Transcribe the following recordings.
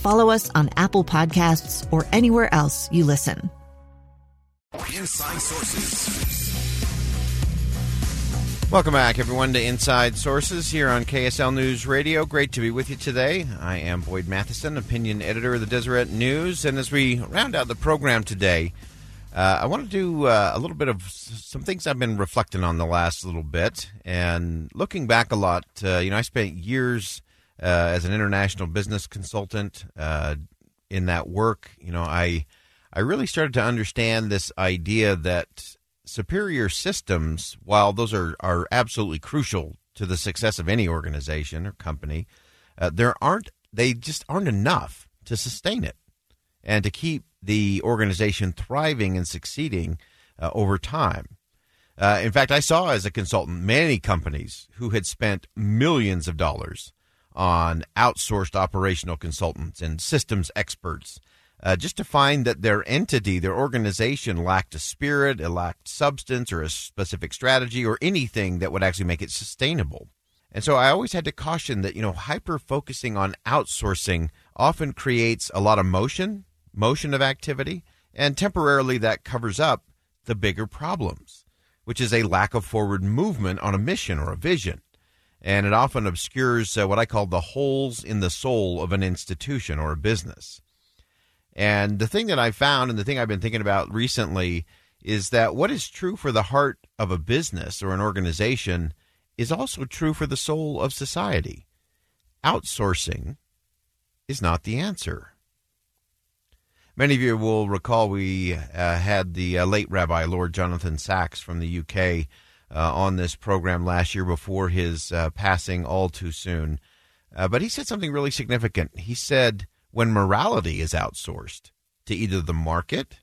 follow us on Apple Podcasts, or anywhere else you listen. Inside Sources. Welcome back, everyone, to Inside Sources here on KSL News Radio. Great to be with you today. I am Boyd Matheson, opinion editor of the Deseret News. And as we round out the program today, uh, I want to do uh, a little bit of some things I've been reflecting on the last little bit and looking back a lot. Uh, you know, I spent years as an international business consultant uh, in that work. You know, I I really started to understand this idea that superior systems, while those are, are absolutely crucial to the success of any organization or company, uh, there aren't they just aren't enough to sustain it and to keep the organization thriving and succeeding uh, over time. Uh, in fact, I saw as a consultant many companies who had spent millions of dollars on outsourced operational consultants and systems experts uh, just to find that their entity, their organization lacked a spirit, it lacked substance or a specific strategy or anything that would actually make it sustainable. And so I always had to caution that, you know, hyper focusing on outsourcing often creates a lot of motion motion of activity, and temporarily that covers up the bigger problems, which is a lack of forward movement on a mission or a vision. And it often obscures uh, what I call the holes in the soul of an institution or a business. And the thing that I found and the thing I've been thinking about recently is that what is true for the heart of a business or an organization is also true for the soul of society. Outsourcing is not the answer. Many of you will recall we uh, had the uh, late Rabbi Lord Jonathan Sacks from the UK uh, on this program last year before his uh, passing all too soon. Uh, but he said something really significant. He said, when morality is outsourced to either the market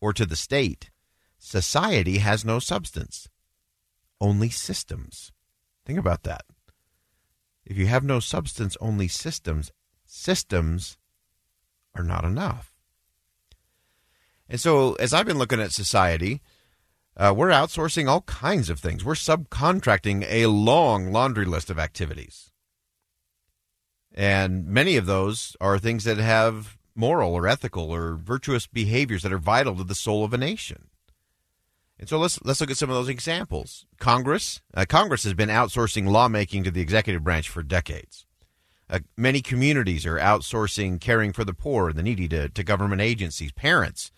or to the state, society has no substance, only systems. Think about that. If you have no substance, only systems, systems are not enough. And so, as I've been looking at society, uh, we're outsourcing all kinds of things. We're subcontracting a long laundry list of activities. And many of those are things that have moral or ethical or virtuous behaviors that are vital to the soul of a nation. And so let's let's look at some of those examples. Congress, uh, Congress has been outsourcing lawmaking to the executive branch for decades. Uh, many communities are outsourcing caring for the poor and the needy to, to government agencies. Parents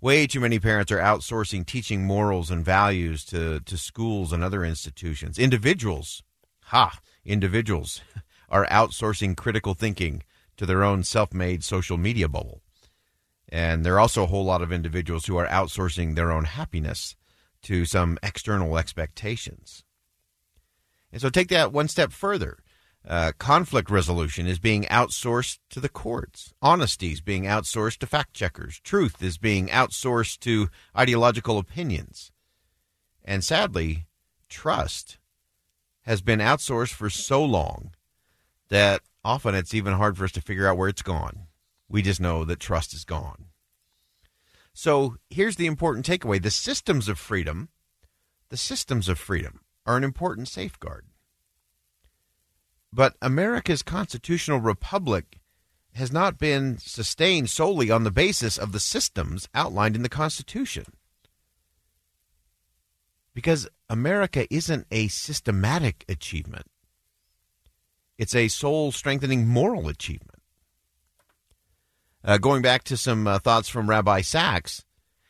way too many parents are outsourcing teaching morals and values to, to schools and other institutions. Individuals, ha, individuals are outsourcing critical thinking to their own self made social media bubble. And there are also a whole lot of individuals who are outsourcing their own happiness to some external expectations. And so take that one step further. Uh, conflict resolution is being outsourced to the courts. Honesty is being outsourced to fact checkers. Truth is being outsourced to ideological opinions. And sadly, trust has been outsourced for so long that often it's even hard for us to figure out where it's gone. We just know that trust is gone. So here's the important takeaway the systems of freedom, the systems of freedom are an important safeguard. But America's constitutional republic has not been sustained solely on the basis of the systems outlined in the Constitution. Because America isn't a systematic achievement, it's a soul strengthening moral achievement. Uh, going back to some uh, thoughts from Rabbi Sacks,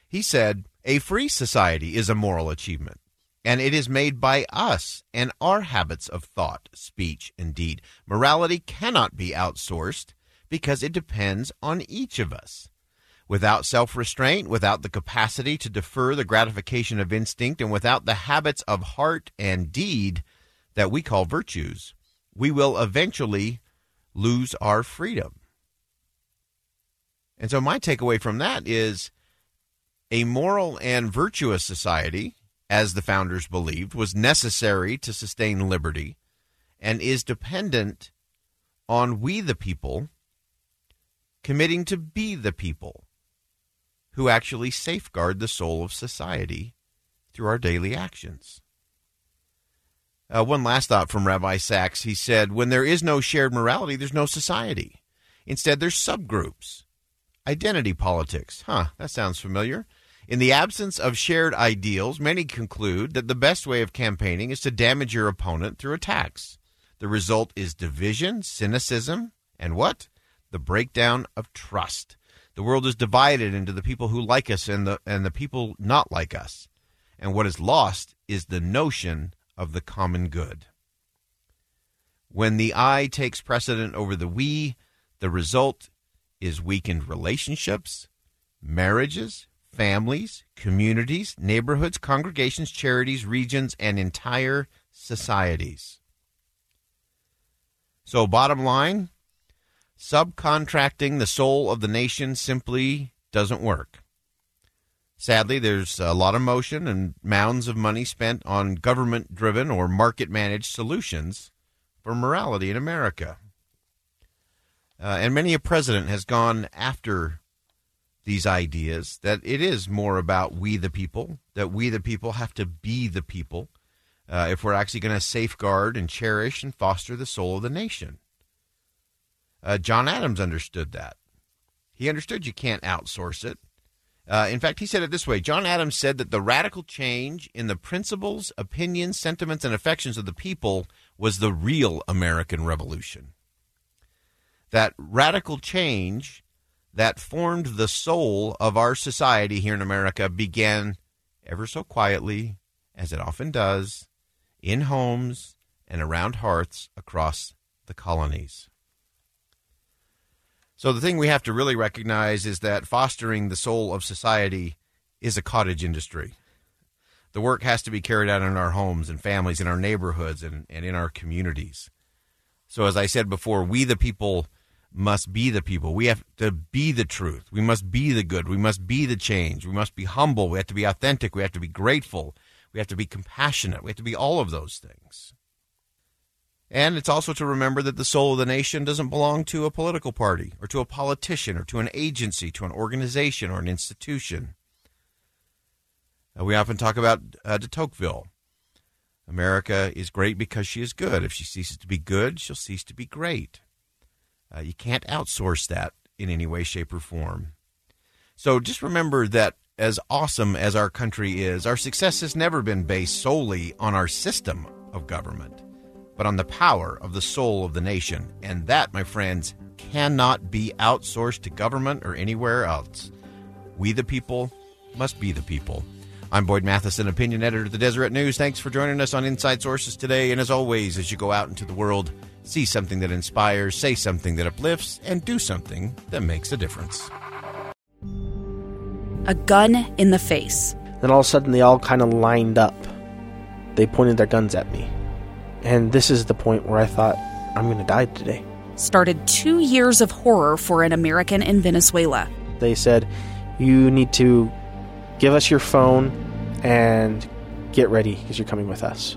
he said, A free society is a moral achievement, and it is made by us and our habits of thought, speech, and deed. Morality cannot be outsourced because it depends on each of us. Without self restraint, without the capacity to defer the gratification of instinct, and without the habits of heart and deed that we call virtues, we will eventually lose our freedom. And so, my takeaway from that is a moral and virtuous society, as the founders believed, was necessary to sustain liberty and is dependent on we the people committing to be the people who actually safeguard the soul of society through our daily actions. Uh, one last thought from Rabbi Sacks. He said, When there is no shared morality, there's no society. Instead, there's subgroups. Identity politics. Huh, that sounds familiar. In the absence of shared ideals, many conclude that the best way of campaigning is to damage your opponent through attacks. The result is division, cynicism, and what? The breakdown of trust. The world is divided into the people who like us and the and the people not like us. And what is lost is the notion of the common good. When the I takes precedent over the we, the result is weakened relationships, marriages, families, communities, neighborhoods, congregations, charities, regions, and entire societies. So, bottom line, subcontracting the soul of the nation simply doesn't work. Sadly, there's a lot of motion and mounds of money spent on government driven or market managed solutions for morality in America. Uh, and many a president has gone after these ideas that it is more about we the people, that we the people have to be the people uh, if we're actually going to safeguard and cherish and foster the soul of the nation. Uh, John Adams understood that. He understood you can't outsource it. Uh, in fact, he said it this way John Adams said that the radical change in the principles, opinions, sentiments, and affections of the people was the real American Revolution. That radical change that formed the soul of our society here in America began ever so quietly, as it often does, in homes and around hearths across the colonies. So the thing we have to really recognize is that fostering the soul of society is a cottage industry. The work has to be carried out in our homes and families, in our neighborhoods, and, and in our communities. So, as I said before, we the people must be the people. We have to be the truth. We must be the good. We must be the change. We must be humble. We have to be authentic. We have to be grateful. We have to be compassionate. We have to be all of those things. And it's also to remember that the soul of the nation doesn't belong to a political party or to a politician or to an agency, to an organization or an institution. Uh, we often talk about uh, de Tocqueville. America is great because she is good. If she ceases to be good, she'll cease to be great. Uh, you can't outsource that in any way, shape, or form. So just remember that as awesome as our country is, our success has never been based solely on our system of government but on the power of the soul of the nation. And that, my friends, cannot be outsourced to government or anywhere else. We, the people, must be the people. I'm Boyd Matheson, opinion editor of the Deseret News. Thanks for joining us on Inside Sources today. And as always, as you go out into the world, see something that inspires, say something that uplifts, and do something that makes a difference. A gun in the face. Then all of a sudden, they all kind of lined up. They pointed their guns at me. And this is the point where I thought, I'm going to die today. Started two years of horror for an American in Venezuela. They said, You need to give us your phone and get ready because you're coming with us.